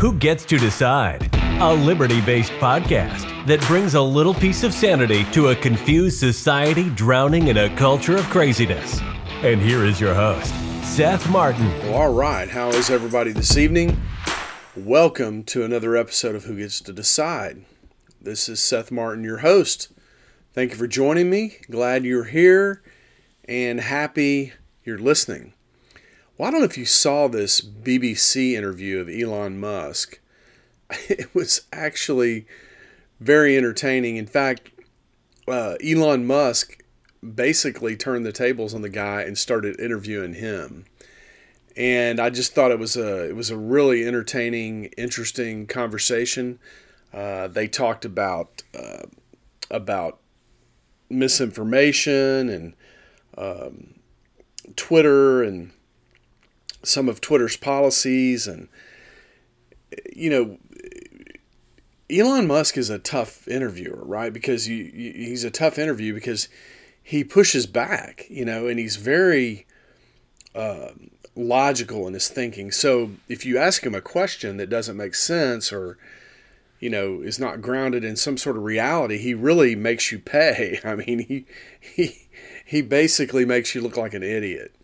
Who Gets to Decide? A liberty based podcast that brings a little piece of sanity to a confused society drowning in a culture of craziness. And here is your host, Seth Martin. Well, all right. How is everybody this evening? Welcome to another episode of Who Gets to Decide. This is Seth Martin, your host. Thank you for joining me. Glad you're here and happy you're listening. Well, I don't know if you saw this BBC interview of Elon Musk. It was actually very entertaining. In fact, uh, Elon Musk basically turned the tables on the guy and started interviewing him. And I just thought it was a it was a really entertaining, interesting conversation. Uh, they talked about uh, about misinformation and um, Twitter and some of Twitter's policies and you know Elon Musk is a tough interviewer, right? Because you, you, he's a tough interview because he pushes back, you know, and he's very uh, logical in his thinking. So if you ask him a question that doesn't make sense or you know is not grounded in some sort of reality, he really makes you pay. I mean, he he he basically makes you look like an idiot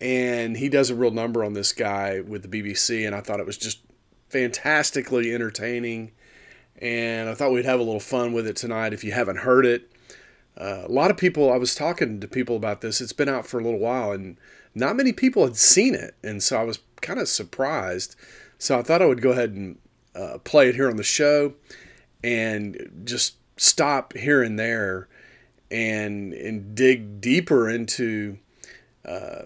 and he does a real number on this guy with the BBC, and I thought it was just fantastically entertaining, and I thought we'd have a little fun with it tonight. If you haven't heard it, uh, a lot of people. I was talking to people about this. It's been out for a little while, and not many people had seen it, and so I was kind of surprised. So I thought I would go ahead and uh, play it here on the show, and just stop here and there, and and dig deeper into. Uh,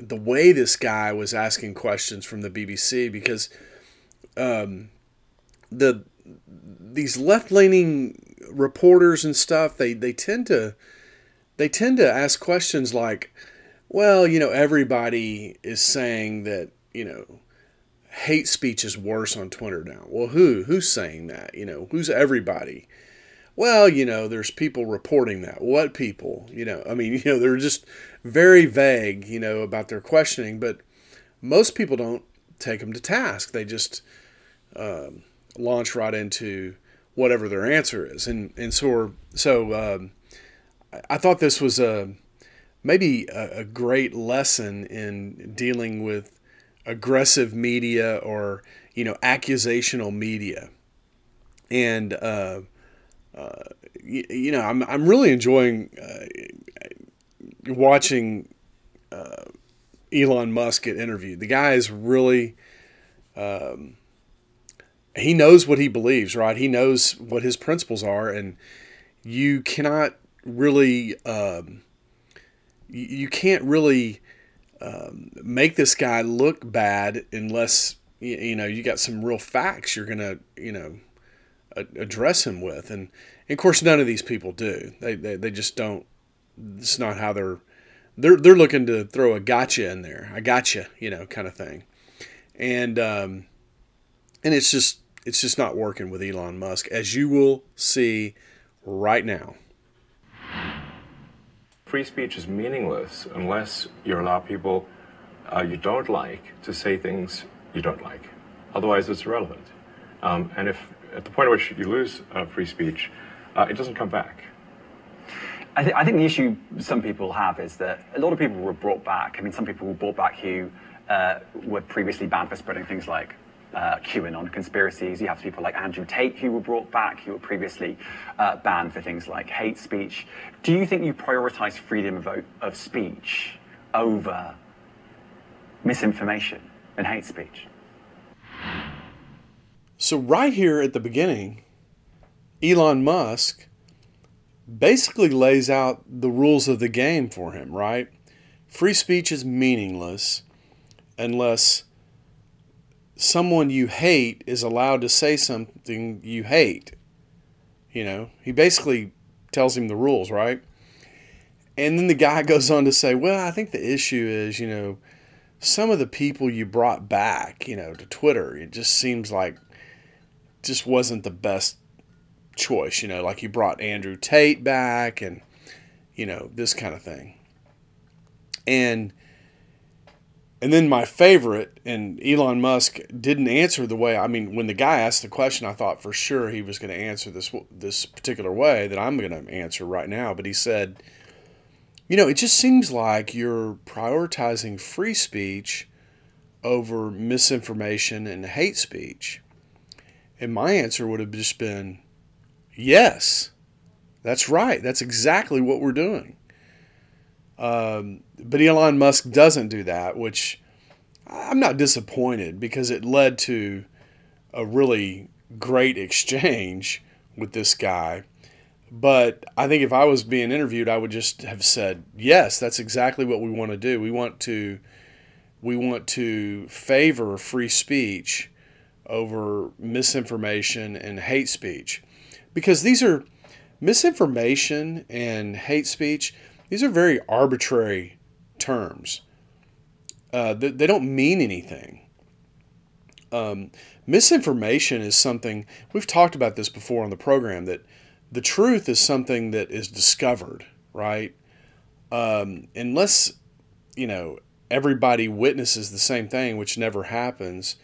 the way this guy was asking questions from the BBC because um, the these left leaning reporters and stuff they they tend to they tend to ask questions like, well, you know, everybody is saying that you know hate speech is worse on Twitter now. Well, who who's saying that? You know, who's everybody? Well, you know, there's people reporting that. What people? You know, I mean, you know, they're just very vague, you know, about their questioning, but most people don't take them to task. They just um, launch right into whatever their answer is. And, and so, so um, I thought this was a, maybe a, a great lesson in dealing with aggressive media or, you know, accusational media. And, uh, uh, you, you, know, I'm, I'm really enjoying uh, watching uh, Elon Musk get interviewed. The guy is really, um, he knows what he believes, right? He knows what his principles are, and you cannot really, um, you, can't really um, make this guy look bad unless you know you got some real facts you're gonna you know address him with, and, and of course none of these people do. They, they they just don't it's not how they're they're they're looking to throw a gotcha in there. I gotcha, you know, kind of thing. And um, and it's just it's just not working with Elon Musk, as you will see right now. Free speech is meaningless unless you allow people uh, you don't like to say things you don't like. Otherwise, it's irrelevant. Um, and if at the point at which you lose uh, free speech, uh, it doesn't come back. I, th- I, think the issue some people have is that a lot of people were brought back. I mean, some people were brought back who uh, were previously banned for spreading things like uh, QAnon conspiracies. You have people like Andrew Tate who were brought back, who were previously uh, banned for things like hate speech. Do you think you prioritize freedom of, of speech over misinformation and hate speech? So, right here at the beginning, Elon Musk basically lays out the rules of the game for him, right? Free speech is meaningless unless someone you hate is allowed to say something you hate. You know, he basically tells him the rules, right? And then the guy goes on to say, well, I think the issue is, you know, some of the people you brought back, you know, to Twitter, it just seems like just wasn't the best choice. You know, like you brought Andrew Tate back and, you know, this kind of thing. And and then my favorite, and Elon Musk didn't answer the way. I mean, when the guy asked the question, I thought for sure he was going to answer this this particular way that I'm going to answer right now. But he said, "You know, it just seems like you're prioritizing free speech over misinformation and hate speech." And my answer would have just been, "Yes, that's right. That's exactly what we're doing." Um, but Elon Musk doesn't do that, which I'm not disappointed because it led to a really great exchange with this guy. But I think if I was being interviewed, I would just have said, "Yes, that's exactly what we want to do. We want to we want to favor free speech over misinformation and hate speech." Because these are misinformation and hate speech these are very arbitrary terms. Uh, they, they, don't mean anything. Um, misinformation is something we've talked about this before on the program that the truth is something that is discovered, right? Um, unless you know everybody witnesses the same thing, which never happens.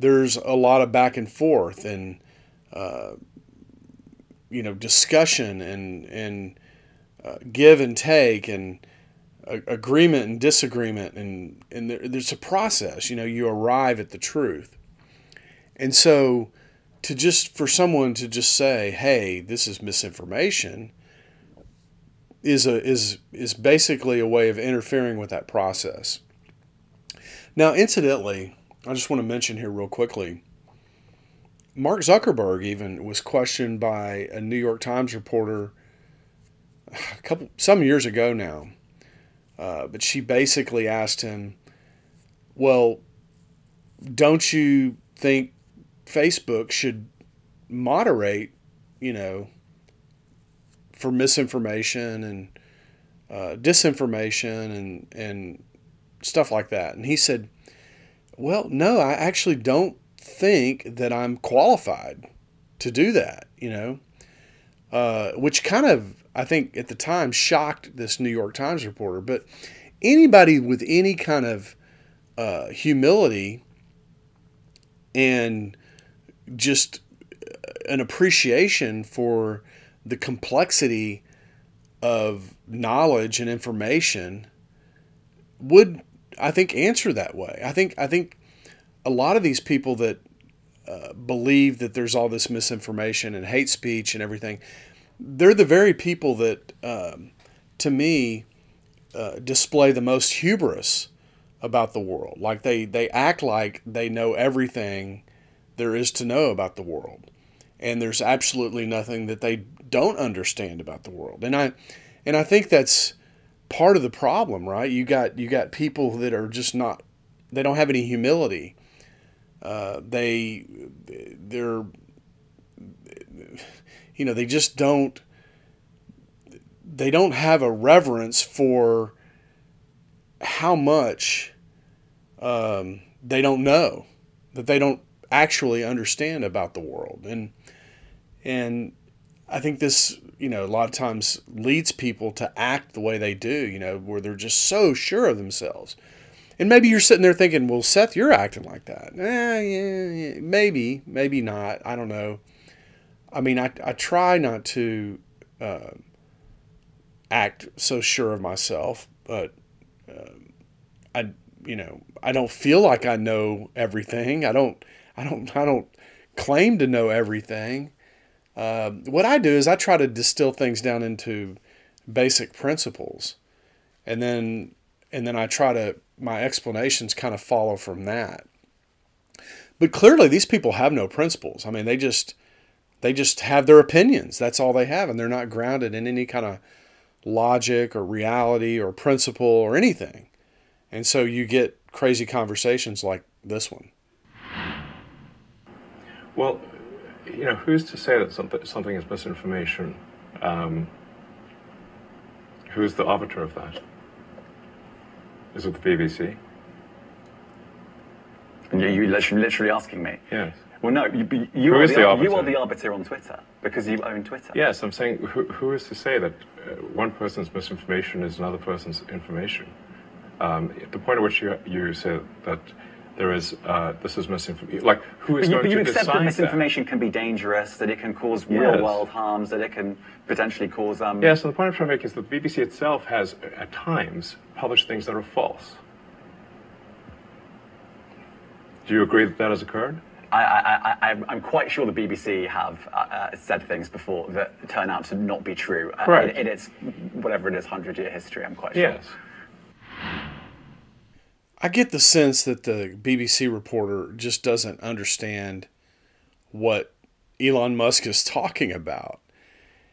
There's a lot of back and forth and uh, you know discussion and and uh, give and take and agreement and disagreement and and there, there's a process you know you arrive at the truth. And so to just for someone to just say hey this is misinformation is a is is basically a way of interfering with that process. Now incidentally i just want to mention here real quickly mark zuckerberg even was questioned by a new york times reporter a couple some years ago now. Uh, but she basically asked him, "Well, don't you think Facebook should moderate, you know, for misinformation and uh, disinformation and and stuff like that?" And he said, "Well, no, I actually don't think that I'm qualified to do that. You know." Uh, which kind of I think at the time shocked this New York Times reporter. But anybody with any kind of uh, humility and just an appreciation for the complexity of knowledge and information would I think answer that way. I think I think a lot of these people that uh, believe that there's all this misinformation and hate speech and everything they're the very people that, um, to me, uh, display the most hubris about the world. Like they, they act like they know everything there is to know about the world. And there's absolutely nothing that they don't understand about the world. And I, and I think that's part of the problem, right? You got, you got people that are just not, they don't have any humility. Uh, they, they're, you know, they just don't they don't have a reverence for how much um, they don't know that they don't actually understand about the world and and I think this you know a lot of times leads people to act the way they do you know where they're just so sure of themselves and maybe you're sitting there thinking well Seth you're acting like that eh, yeah, yeah, maybe maybe not I don't know I mean, I, I try not to uh, act so sure of myself, but uh, I, you know, I don't feel like I know everything. I don't, I don't, I don't claim to know everything. Uh, what I do is I try to distill things down into basic principles, and then, and then I try to my explanations kind of follow from that. But clearly, these people have no principles. I mean, they just they just have their opinions. That's all they have, and they're not grounded in any kind of logic or reality or principle or anything. And so you get crazy conversations like this one. Well, you know, who's to say that something, something is misinformation? Um, who's the arbiter of that? Is it the BBC? And you're literally asking me? Yes. Well, no, you, you, are, the, the you are the arbiter on Twitter because you own Twitter. Yes, I'm saying who, who is to say that uh, one person's misinformation is another person's information? um, the point at which you, you say that there is uh, this is misinformation. Like who is you, going but you to accept that misinformation can be dangerous, that it can cause Yes. real world harms, that it can potentially cause. Um, That? Yeah. So the point I'm trying to make is that the BBC itself has at times published things that are false. Do you agree that that has occurred? I, I, I, I'm- I'm quite sure the BBC have uh, uh, said things before that turn out to not be true uh, Correct. in, in its whatever it is hundred year history. I'm quite sure. Yes. I get the sense that the BBC reporter just doesn't understand what Elon Musk is talking about.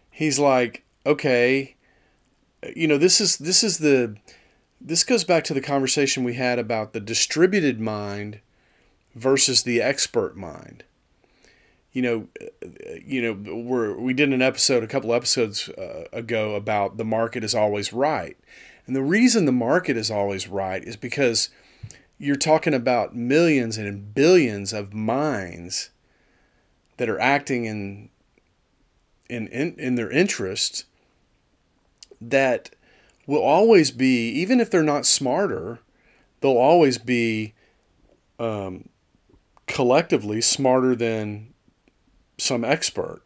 He's like, okay, you know, this is this is the this goes back to the conversation we had about the distributed mind versus the expert mind. You know, uh, you know, we're, we did an episode a couple episodes uh, ago about the market is always right. And the reason the market is always right is because you're talking about millions and billions of minds that are acting in in in, in their interest that will always be even if they're not smarter they'll always be um, collectively smarter than some expert.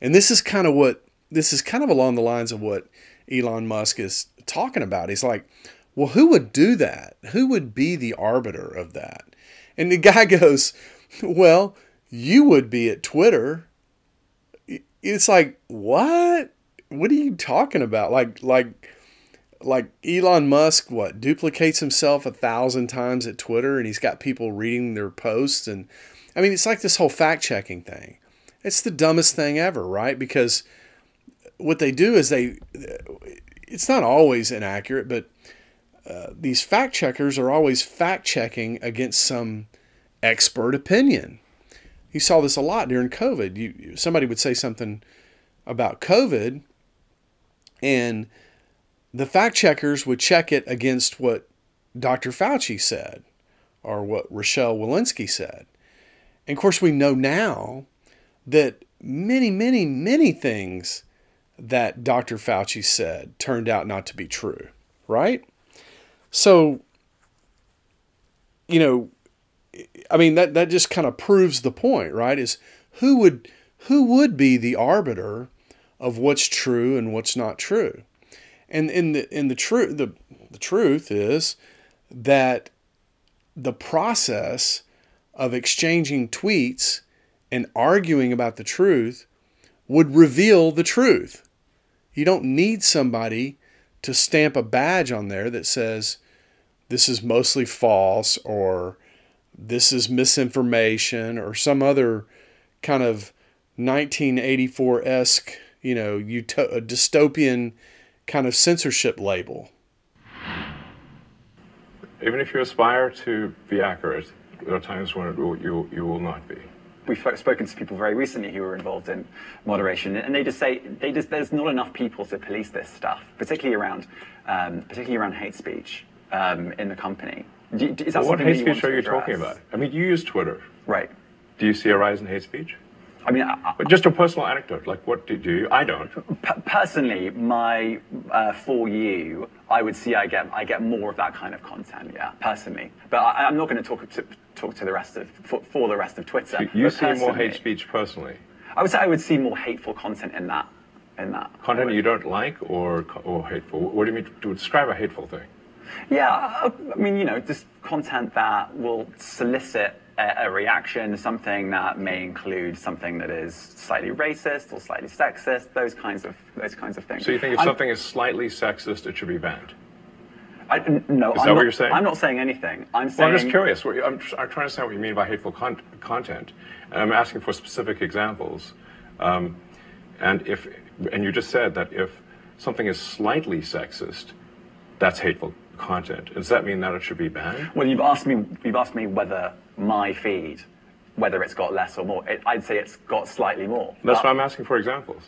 And this is kind of what this is kind of along the lines of what Elon Musk is talking about. He's like, well, who would do that? Who would be the arbiter of that? And the guy goes, well, you would be at Twitter. It's like, what? What are you talking about? Like, like, like Elon Musk, what duplicates himself a thousand times at Twitter, and he's got people reading their posts, and I mean, it's like this whole fact checking thing. It's the dumbest thing ever, right? Because what they do is they, it's not always inaccurate, but uh, these fact checkers are always fact checking against some expert opinion. You saw this a lot during COVID. You somebody would say something about COVID, and the fact checkers would check it against what Dr. Fauci said or what Rochelle Walensky said. And of course, we know now that many, many, many things that Dr. Fauci said turned out not to be true, right? So, you know, I mean that that just kind of proves the point, right? Is who would who would be the arbiter of what's true and what's not true? And in the in the truth the the truth is that the process of exchanging tweets and arguing about the truth would reveal the truth. You don't need somebody to stamp a badge on there that says this is mostly false or this is misinformation or some other kind of 1984 esque, you know, uto- dystopian kind of censorship label. Even if you aspire to be accurate, there are times when you, you will not be. We've spoken to people very recently who were involved in moderation, and they just say they just, there's not enough people to police this stuff, particularly around, um, particularly around hate speech um, in the company. Do, that Well, what hate speech are you talking about? I mean, you use Twitter. Right. Do you see a rise in hate speech? I mean, I, I- just a personal anecdote. Like, what do you? I don't. P- personally, my uh, for you, I would see I get I get more of that kind of content. Yeah, personally, but I, I'm not going to talk to talk to the rest of for, for the rest of Twitter. You see more hate speech personally. I would say I would see more hateful content in that in that Content you don't like or or hateful. What do you mean to describe a hateful thing? Yeah, I mean, you know, just content that will solicit a, a reaction, something that may include something that is slightly racist or slightly sexist, those kinds of those kinds of things. So you think if I'm- something is slightly sexist, it should be banned? I, no, Is I'm that what not, you're saying? I'm not saying anything. I'm Well, I'm just curious. What I'm, tr- I'm trying to understand what you mean by hateful con- content, and I'm asking for specific examples. Um, and if, and you just said that if something is slightly sexist, that's hateful content. Does that mean that it should be banned? Well, you've asked me. You've asked me whether my feed, whether it's got less or more. It, I'd say it's got slightly more. That's But- why I'm asking for examples.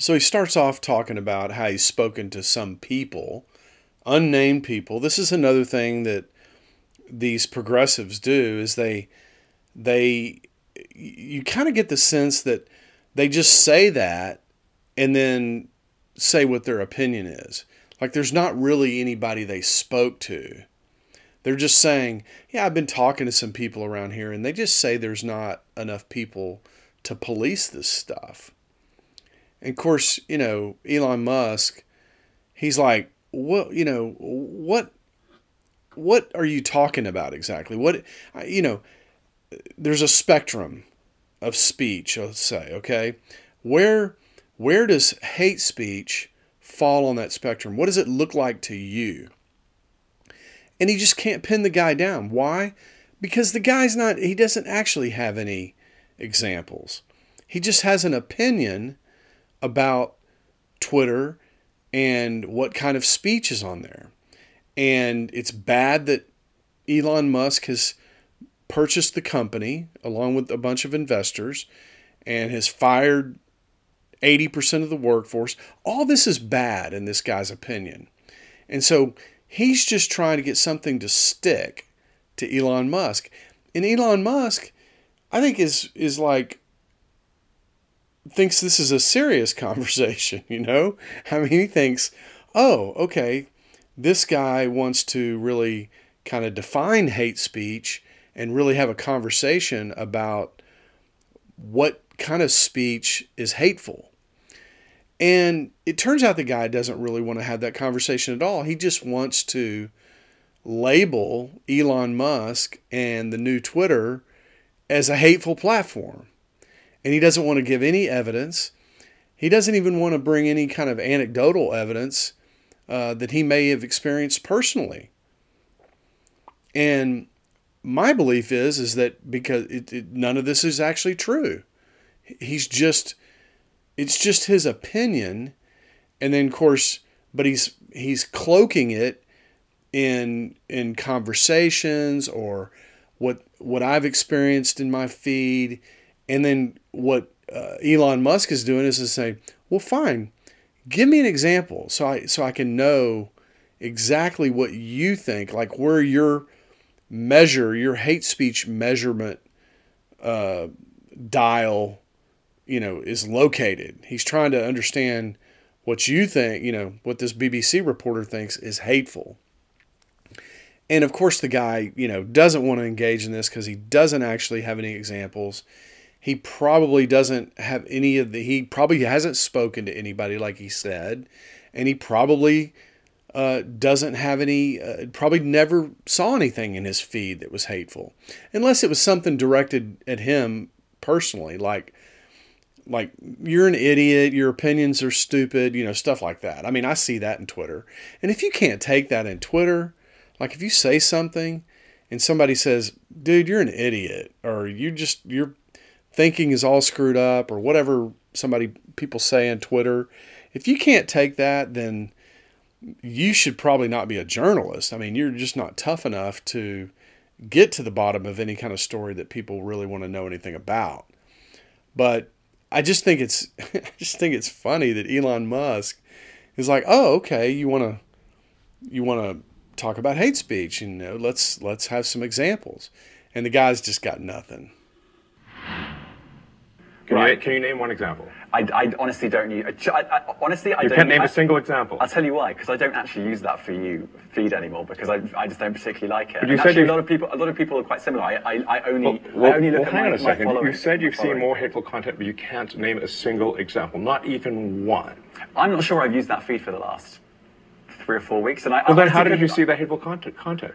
So he starts off talking about how he's spoken to some people, unnamed people. This is another thing that these progressives do is they they you kind of get the sense that they just say that and then say what their opinion is. Like there's not really anybody they spoke to. They're just saying, yeah, I've been talking to some people around here, and they just say there's not enough people to police this stuff. And of course, you know, Elon Musk, he's like, what, you know, what, what are you talking about exactly? What, you know, there's a spectrum of speech, let's say, okay? Where, where does hate speech fall on that spectrum? What does it look like to you? And he just can't pin the guy down. Why? Because the guy's not, he doesn't actually have any examples. He just has an opinion about Twitter and what kind of speech is on there. And it's bad that Elon Musk has purchased the company along with a bunch of investors and has fired 80% of the workforce. All this is bad in this guy's opinion. And so he's just trying to get something to stick to Elon Musk. And Elon Musk, I think, is is like thinks this is a serious conversation, you know? I mean, he thinks, oh, okay, this guy wants to really kind of define hate speech and really have a conversation about what kind of speech is hateful. And it turns out the guy doesn't really want to have that conversation at all. He just wants to label Elon Musk and the new Twitter as a hateful platform and he doesn't want to give any evidence. He doesn't even want to bring any kind of anecdotal evidence uh, that he may have experienced personally. And my belief is is that because it, it, none of this is actually true. He's just it's just his opinion, and then of course, but he's he's cloaking it in in conversations or what what I've experienced in my feed and then what uh, Elon Musk is doing is to say, well, fine, give me an example so I so I can know exactly what you think, like where your measure, your hate speech measurement uh, dial, you know, is located. He's trying to understand what you think, you know, what this BBC reporter thinks is hateful. And of course, the guy, you know, doesn't want to engage in this because he doesn't actually have any examples. He probably doesn't have any of the, he probably hasn't spoken to anybody like he said. And he probably uh, doesn't have any, uh, probably never saw anything in his feed that was hateful. Unless it was something directed at him personally, like, like you're an idiot, your opinions are stupid, you know, stuff like that. I mean, I see that in Twitter. And if you can't take that in Twitter, like if you say something and somebody says, "Dude, you're an idiot," or "You just you're thinking is all screwed up or whatever somebody people say on Twitter, if you can't take that, then you should probably not be a journalist. I mean, you're just not tough enough to get to the bottom of any kind of story that people really want to know anything about. But I just think it's I just think it's funny that Elon Musk is like, "Oh, okay, you want to you want to talk about hate speech, you know, let's let's have some examples." And the guy's just got nothing. Can, right. you, can you name one example? I, I honestly don't use. I, I, honestly, I you don't. You can't name I, a single example. I'll tell you why. Because I don't actually use that for you feed anymore. Because I, I just don't particularly like it. But you said actually, a lot of people a lot of people are quite similar. I, I, I only well, I only look well, at hang my, on a second. You said you've seen more hateful content, but you can't name a single example, not even one. I'm not sure I've used that feed for the last three or four weeks. And I, well, then how did you see that hateful content? content?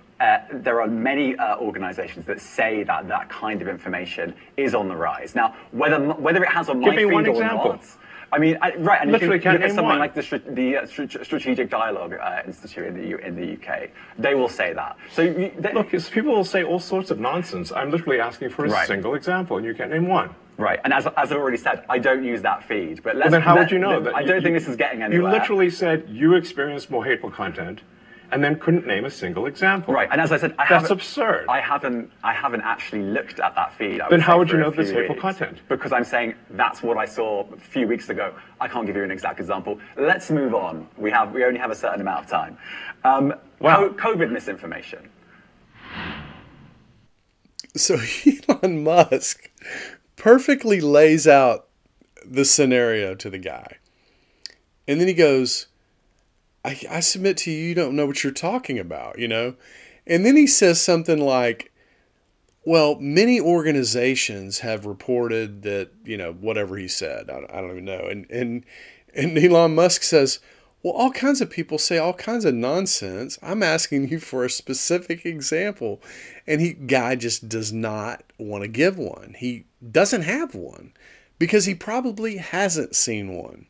uh, there are many uh, organizations that say that that kind of information is on the rise. Now, whether whether it has on Give my feed or example. not, I mean, I, right, and Literally if you look at something one. like the, the uh, Strategic Dialogue uh, Institute in the, U, in the UK, they will say that. So you, they, Look, people will say all sorts of nonsense. I'm literally asking for a right. single example, and you can't name one. Right, and as, as I've already said, I don't use that feed. But well, then how let, would you know? That I don't you, think this is getting anywhere. You literally said you experienced more hateful content, and then couldn't name a single example. Right, and as I said, I That's absurd. I haven't, I haven't actually looked at that feed. I Then how would you know there's few hateful weeks. content? Because I'm saying that's what I saw a few weeks ago. I can't give you an exact example. Let's move on. We have, we only have a certain amount of time. Um, Wow. COVID misinformation. So Elon Musk perfectly lays out the scenario to the guy. And then he goes, I, I submit to you, you don't know what you're talking about, you know? And then he says something like, well, many organizations have reported that, you know, whatever he said, I, I don't even know. And, and, and Elon Musk says, well, all kinds of people say all kinds of nonsense. I'm asking you for a specific example. And he guy just does not want to give one. He doesn't have one because he probably hasn't seen one.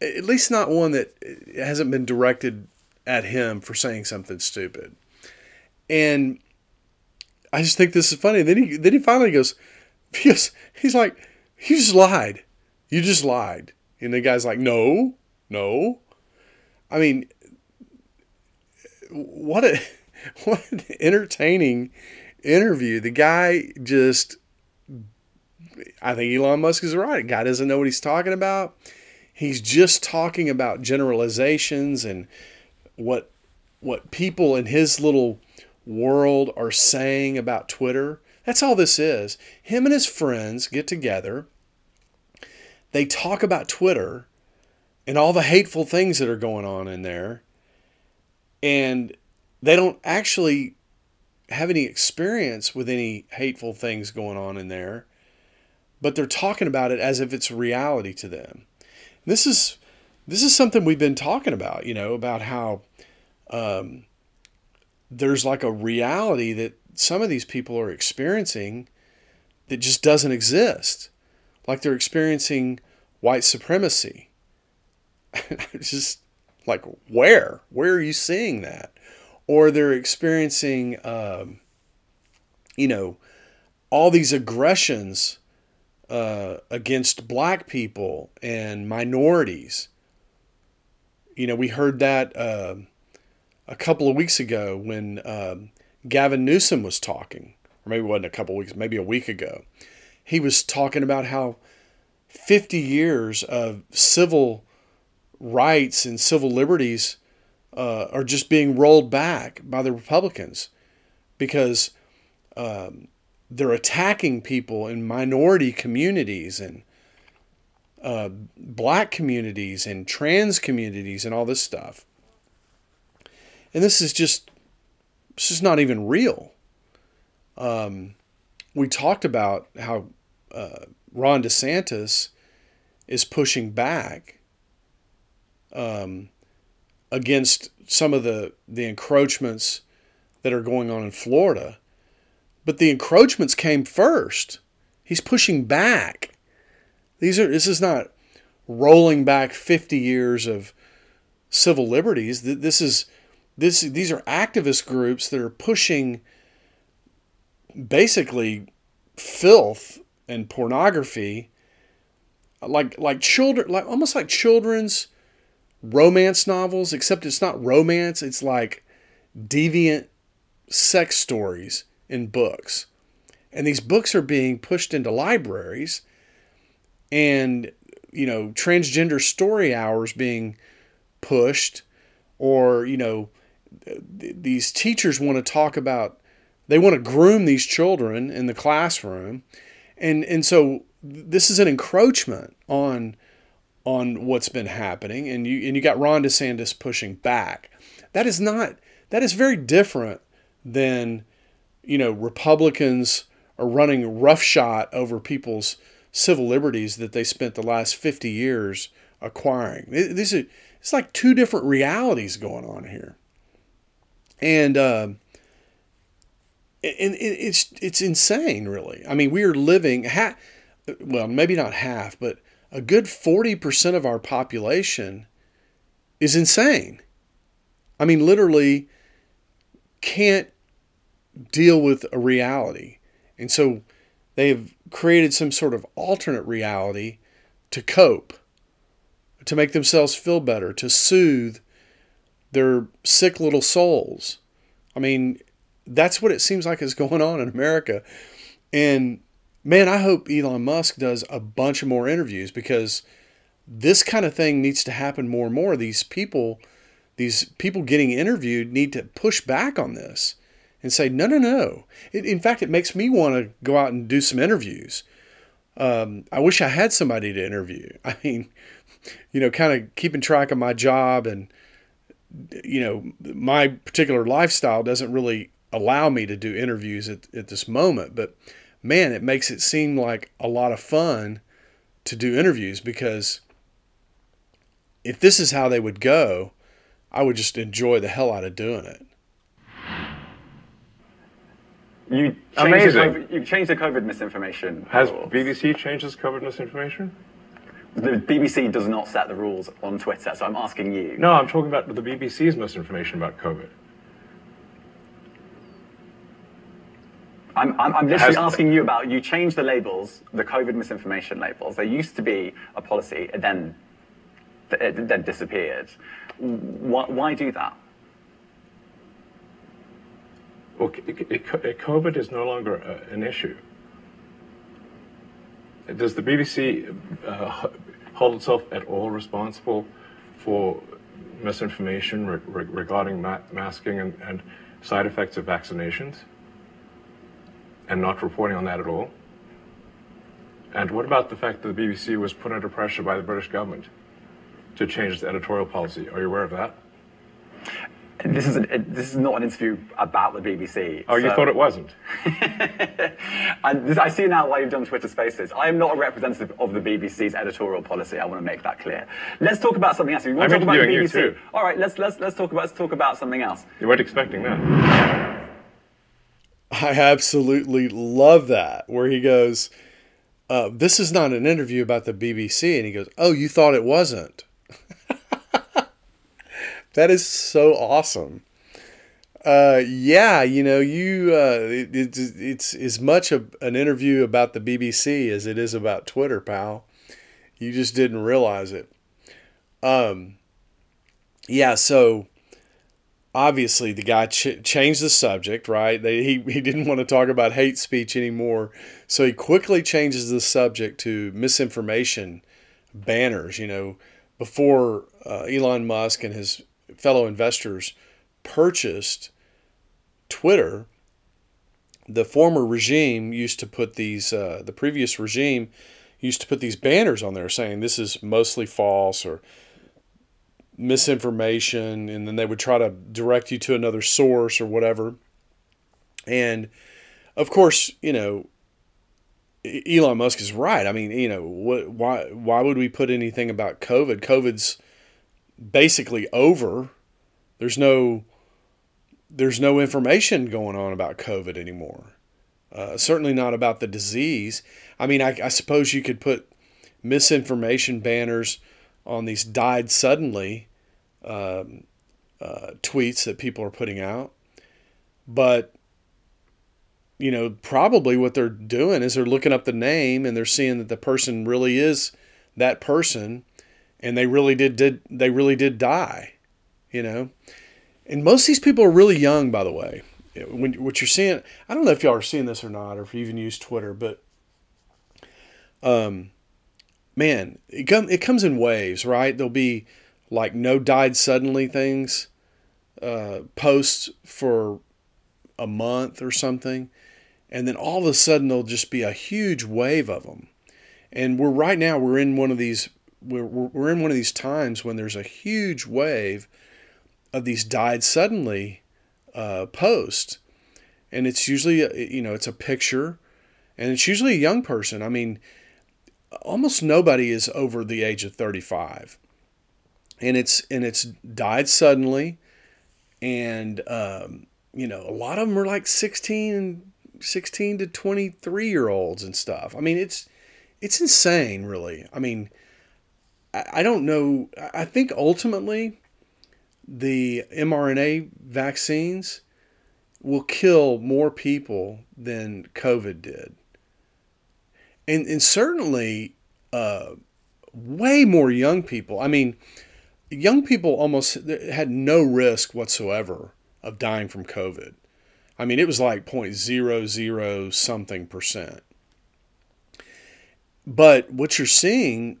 At least not one that hasn't been directed at him for saying something stupid. And I just think this is funny. Then he then he finally goes, because he's like, you just lied. You just lied. And the guy's like, no, no. I mean, what a what an entertaining interview. The guy just I think Elon Musk is right. Guy doesn't know what he's talking about. He's just talking about generalizations and what what people in his little world are saying about Twitter. That's all this is. Him and his friends get together. They talk about Twitter and all the hateful things that are going on in there. And they don't actually have any experience with any hateful things going on in there, but they're talking about it as if it's reality to them. This is this is something we've been talking about, you know, about how um, there's like a reality that some of these people are experiencing that just doesn't exist. Like they're experiencing white supremacy. just like where? Where are you seeing that? Or they're experiencing, um, you know, all these aggressions uh, against black people and minorities. You know, we heard that uh, a couple of weeks ago when um, Gavin Newsom was talking, or maybe it wasn't a couple of weeks, maybe a week ago. He was talking about how 50 years of civil rights and civil liberties uh, are just being rolled back by the Republicans because um, they're attacking people in minority communities and uh, black communities and trans communities and all this stuff. And this is just, it's just not even real. Um, we talked about how uh, Ron DeSantis is pushing back um, against some of the, the encroachments that are going on in Florida. But the encroachments came first. He's pushing back. These are this is not rolling back 50 years of civil liberties. This is this these are activist groups that are pushing basically filth and pornography like like children like almost like children's romance novels except it's not romance it's like deviant sex stories in books. And these books are being pushed into libraries and you know transgender story hours being pushed or you know th- these teachers want to talk about they want to groom these children in the classroom. And and so this is an encroachment on on what's been happening. And you and you got Ron DeSantis pushing back. That is not that is very different than you know Republicans are running roughshod over people's civil liberties that they spent the last 50 years acquiring. These are it's like two different realities going on here. And uh, and it's it's insane really. I mean we are living ha- well maybe not half but a good 40% of our population is insane. I mean literally can't deal with a reality and so they've created some sort of alternate reality to cope to make themselves feel better to soothe They're sick little souls. I mean, that's what it seems like is going on in America. And man, I hope Elon Musk does a bunch of more interviews because this kind of thing needs to happen more and more. These people, these people getting interviewed need to push back on this and say, no, no, no. It, in fact, it makes me want to go out and do some interviews. Um, I wish I had somebody to interview. I mean, you know, kind of keeping track of my job and, you know, my particular lifestyle doesn't really allow me to do interviews at, at this moment. But man, it makes it seem like a lot of fun to do interviews because if this is how they would go, I would just enjoy the hell out of doing it. You changed, Amazing. The COVID, you changed the COVID misinformation. Has rules. BBC changed its COVID misinformation? The BBC does not set the rules on Twitter, so I'm asking you. No, I'm talking about the BBC's misinformation about COVID. I'm, I'm, I'm literally Has- asking you about you changed the labels, the COVID misinformation labels. There used to be a policy, it then it then disappeared. Why, why do that? Well, c- COVID is no longer uh, an issue. Does the BBC uh, hold itself at all responsible for misinformation re- regarding ma- masking and, and side effects of vaccinations and not reporting on that at all? And what about the fact that the BBC was put under pressure by the British government to change its editorial policy? Are you aware of that? This is, a, this is not an interview about the BBC. Oh, you thought it wasn't? And this, I see now why you've done Twitter Spaces. I am not a representative of the BBC's editorial policy. I want to make that clear. Let's talk about something else. We want I'm to talk about the interviewing you BBC. too. All right, let's let's let's talk about let's talk about something else. You weren't expecting that. I absolutely love that, where he goes, uh, This is not an interview about the BBC. And he goes, Oh, you thought it wasn't. That is so awesome. Uh, yeah, you know, you uh, it, it's it's as much a, an interview about the BBC as it is about Twitter, pal. You just didn't realize it. Um, yeah, so obviously the guy ch- changed the subject, right? They, he, he didn't want to talk about hate speech anymore. So he quickly changes the subject to misinformation banners. You know, before uh, Elon Musk and his fellow investors purchased Twitter, the former regime used to put these, uh, the previous regime used to put these banners on there saying this is mostly false or misinformation and then they would try to direct you to another source or whatever. And of course you know Elon Musk is right. I mean you know what why why would we put anything about covid? Covid's basically over. There's no there's no information going on about covid anymore. Uh, certainly not about the disease. I mean I, I suppose you could put misinformation banners on these died suddenly um, uh, tweets that people are putting out. But, you know, probably what they're doing is they're looking up the name and they're seeing that the person really is that person and they really did, did they really did die, you know. And most of these people are really young, by the way. When what you're seeing, I don't know if y'all are seeing this or not, or if you even use Twitter, but um, man, it, come, it comes in waves, right? There'll be like no died suddenly things, uh, posts for a month or something. And then all of a sudden there'll just be a huge wave of them. And we're right now, we're in one of these, we're, we're in one of these times when there's a huge wave of these died suddenly uh, posts. And it's usually, you know, it's a picture and it's usually a young person. I mean, almost nobody is over the age of 35 and it's and it's died suddenly and um, you know a lot of them are like 16 16 to 23 year olds and stuff i mean it's it's insane really i mean i, don't know I- i think ultimately the mrna vaccines will kill more people than covid did and and certainly uh, way more young people. I mean, young people almost had no risk whatsoever of dying from COVID. I mean, it was like 0.00 something percent. But what you're seeing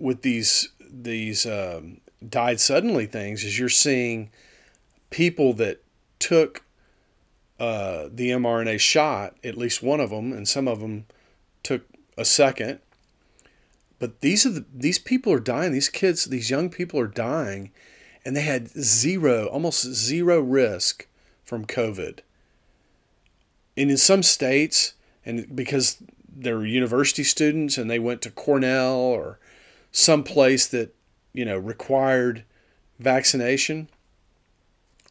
with these these um, died suddenly things is you're seeing people that took uh, the mRNA shot, at least one of them, and some of them took a second. But these are the, these people are dying. These kids, these young people are dying, and they had zero, almost zero risk from COVID. And in some states, and because they're university students and they went to Cornell or some place that you know required vaccination,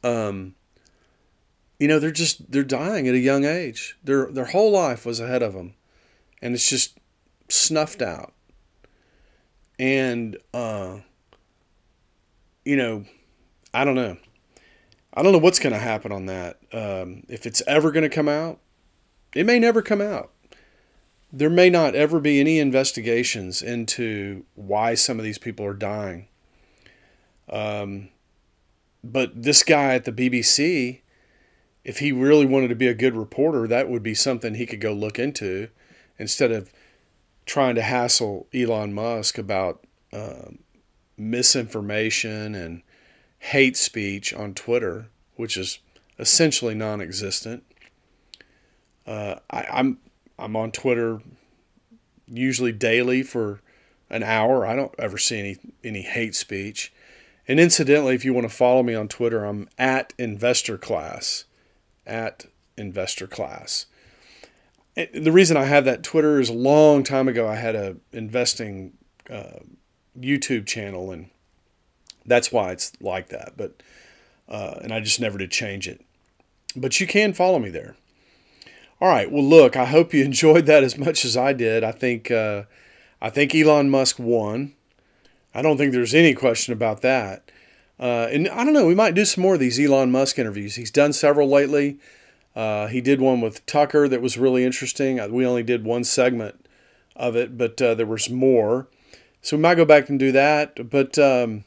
um, you know they're just they're dying at a young age. Their their whole life was ahead of them, and it's just snuffed out. And uh, you know, I don't know. I don't know what's going to happen on that. Um, if it's ever going to come out, it may never come out. There may not ever be any investigations into why some of these people are dying. Um, but this guy at the BBC, if he really wanted to be a good reporter, that would be something he could go look into instead of trying to hassle Elon Musk about uh, misinformation and hate speech on Twitter, which is essentially non-existent. Uh, I, I'm I'm on Twitter usually daily for an hour. I don't ever see any any hate speech. And incidentally, if you want to follow me on Twitter, I'm at Investor Class, at Investor Class. The reason I have that Twitter is a long time ago. I had a investing uh, YouTube channel, and that's why it's like that. But uh, and I just never did change it. But you can follow me there. All right. Well, look, I hope you enjoyed that as much as I did. I think uh, I think Elon Musk won. I don't think there's any question about that. Uh, and I don't know, we might do some more of these Elon Musk interviews. He's done several lately. Uh, he did one with Tucker that was really interesting. Uh, we only did one segment of it, but uh, there was more. So we might go back and do that. But um,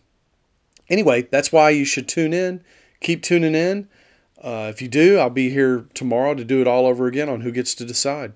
anyway, that's why you should tune in. Keep tuning in. Uh, if you do, I'll be here tomorrow to do it all over again on Who Gets to Decide.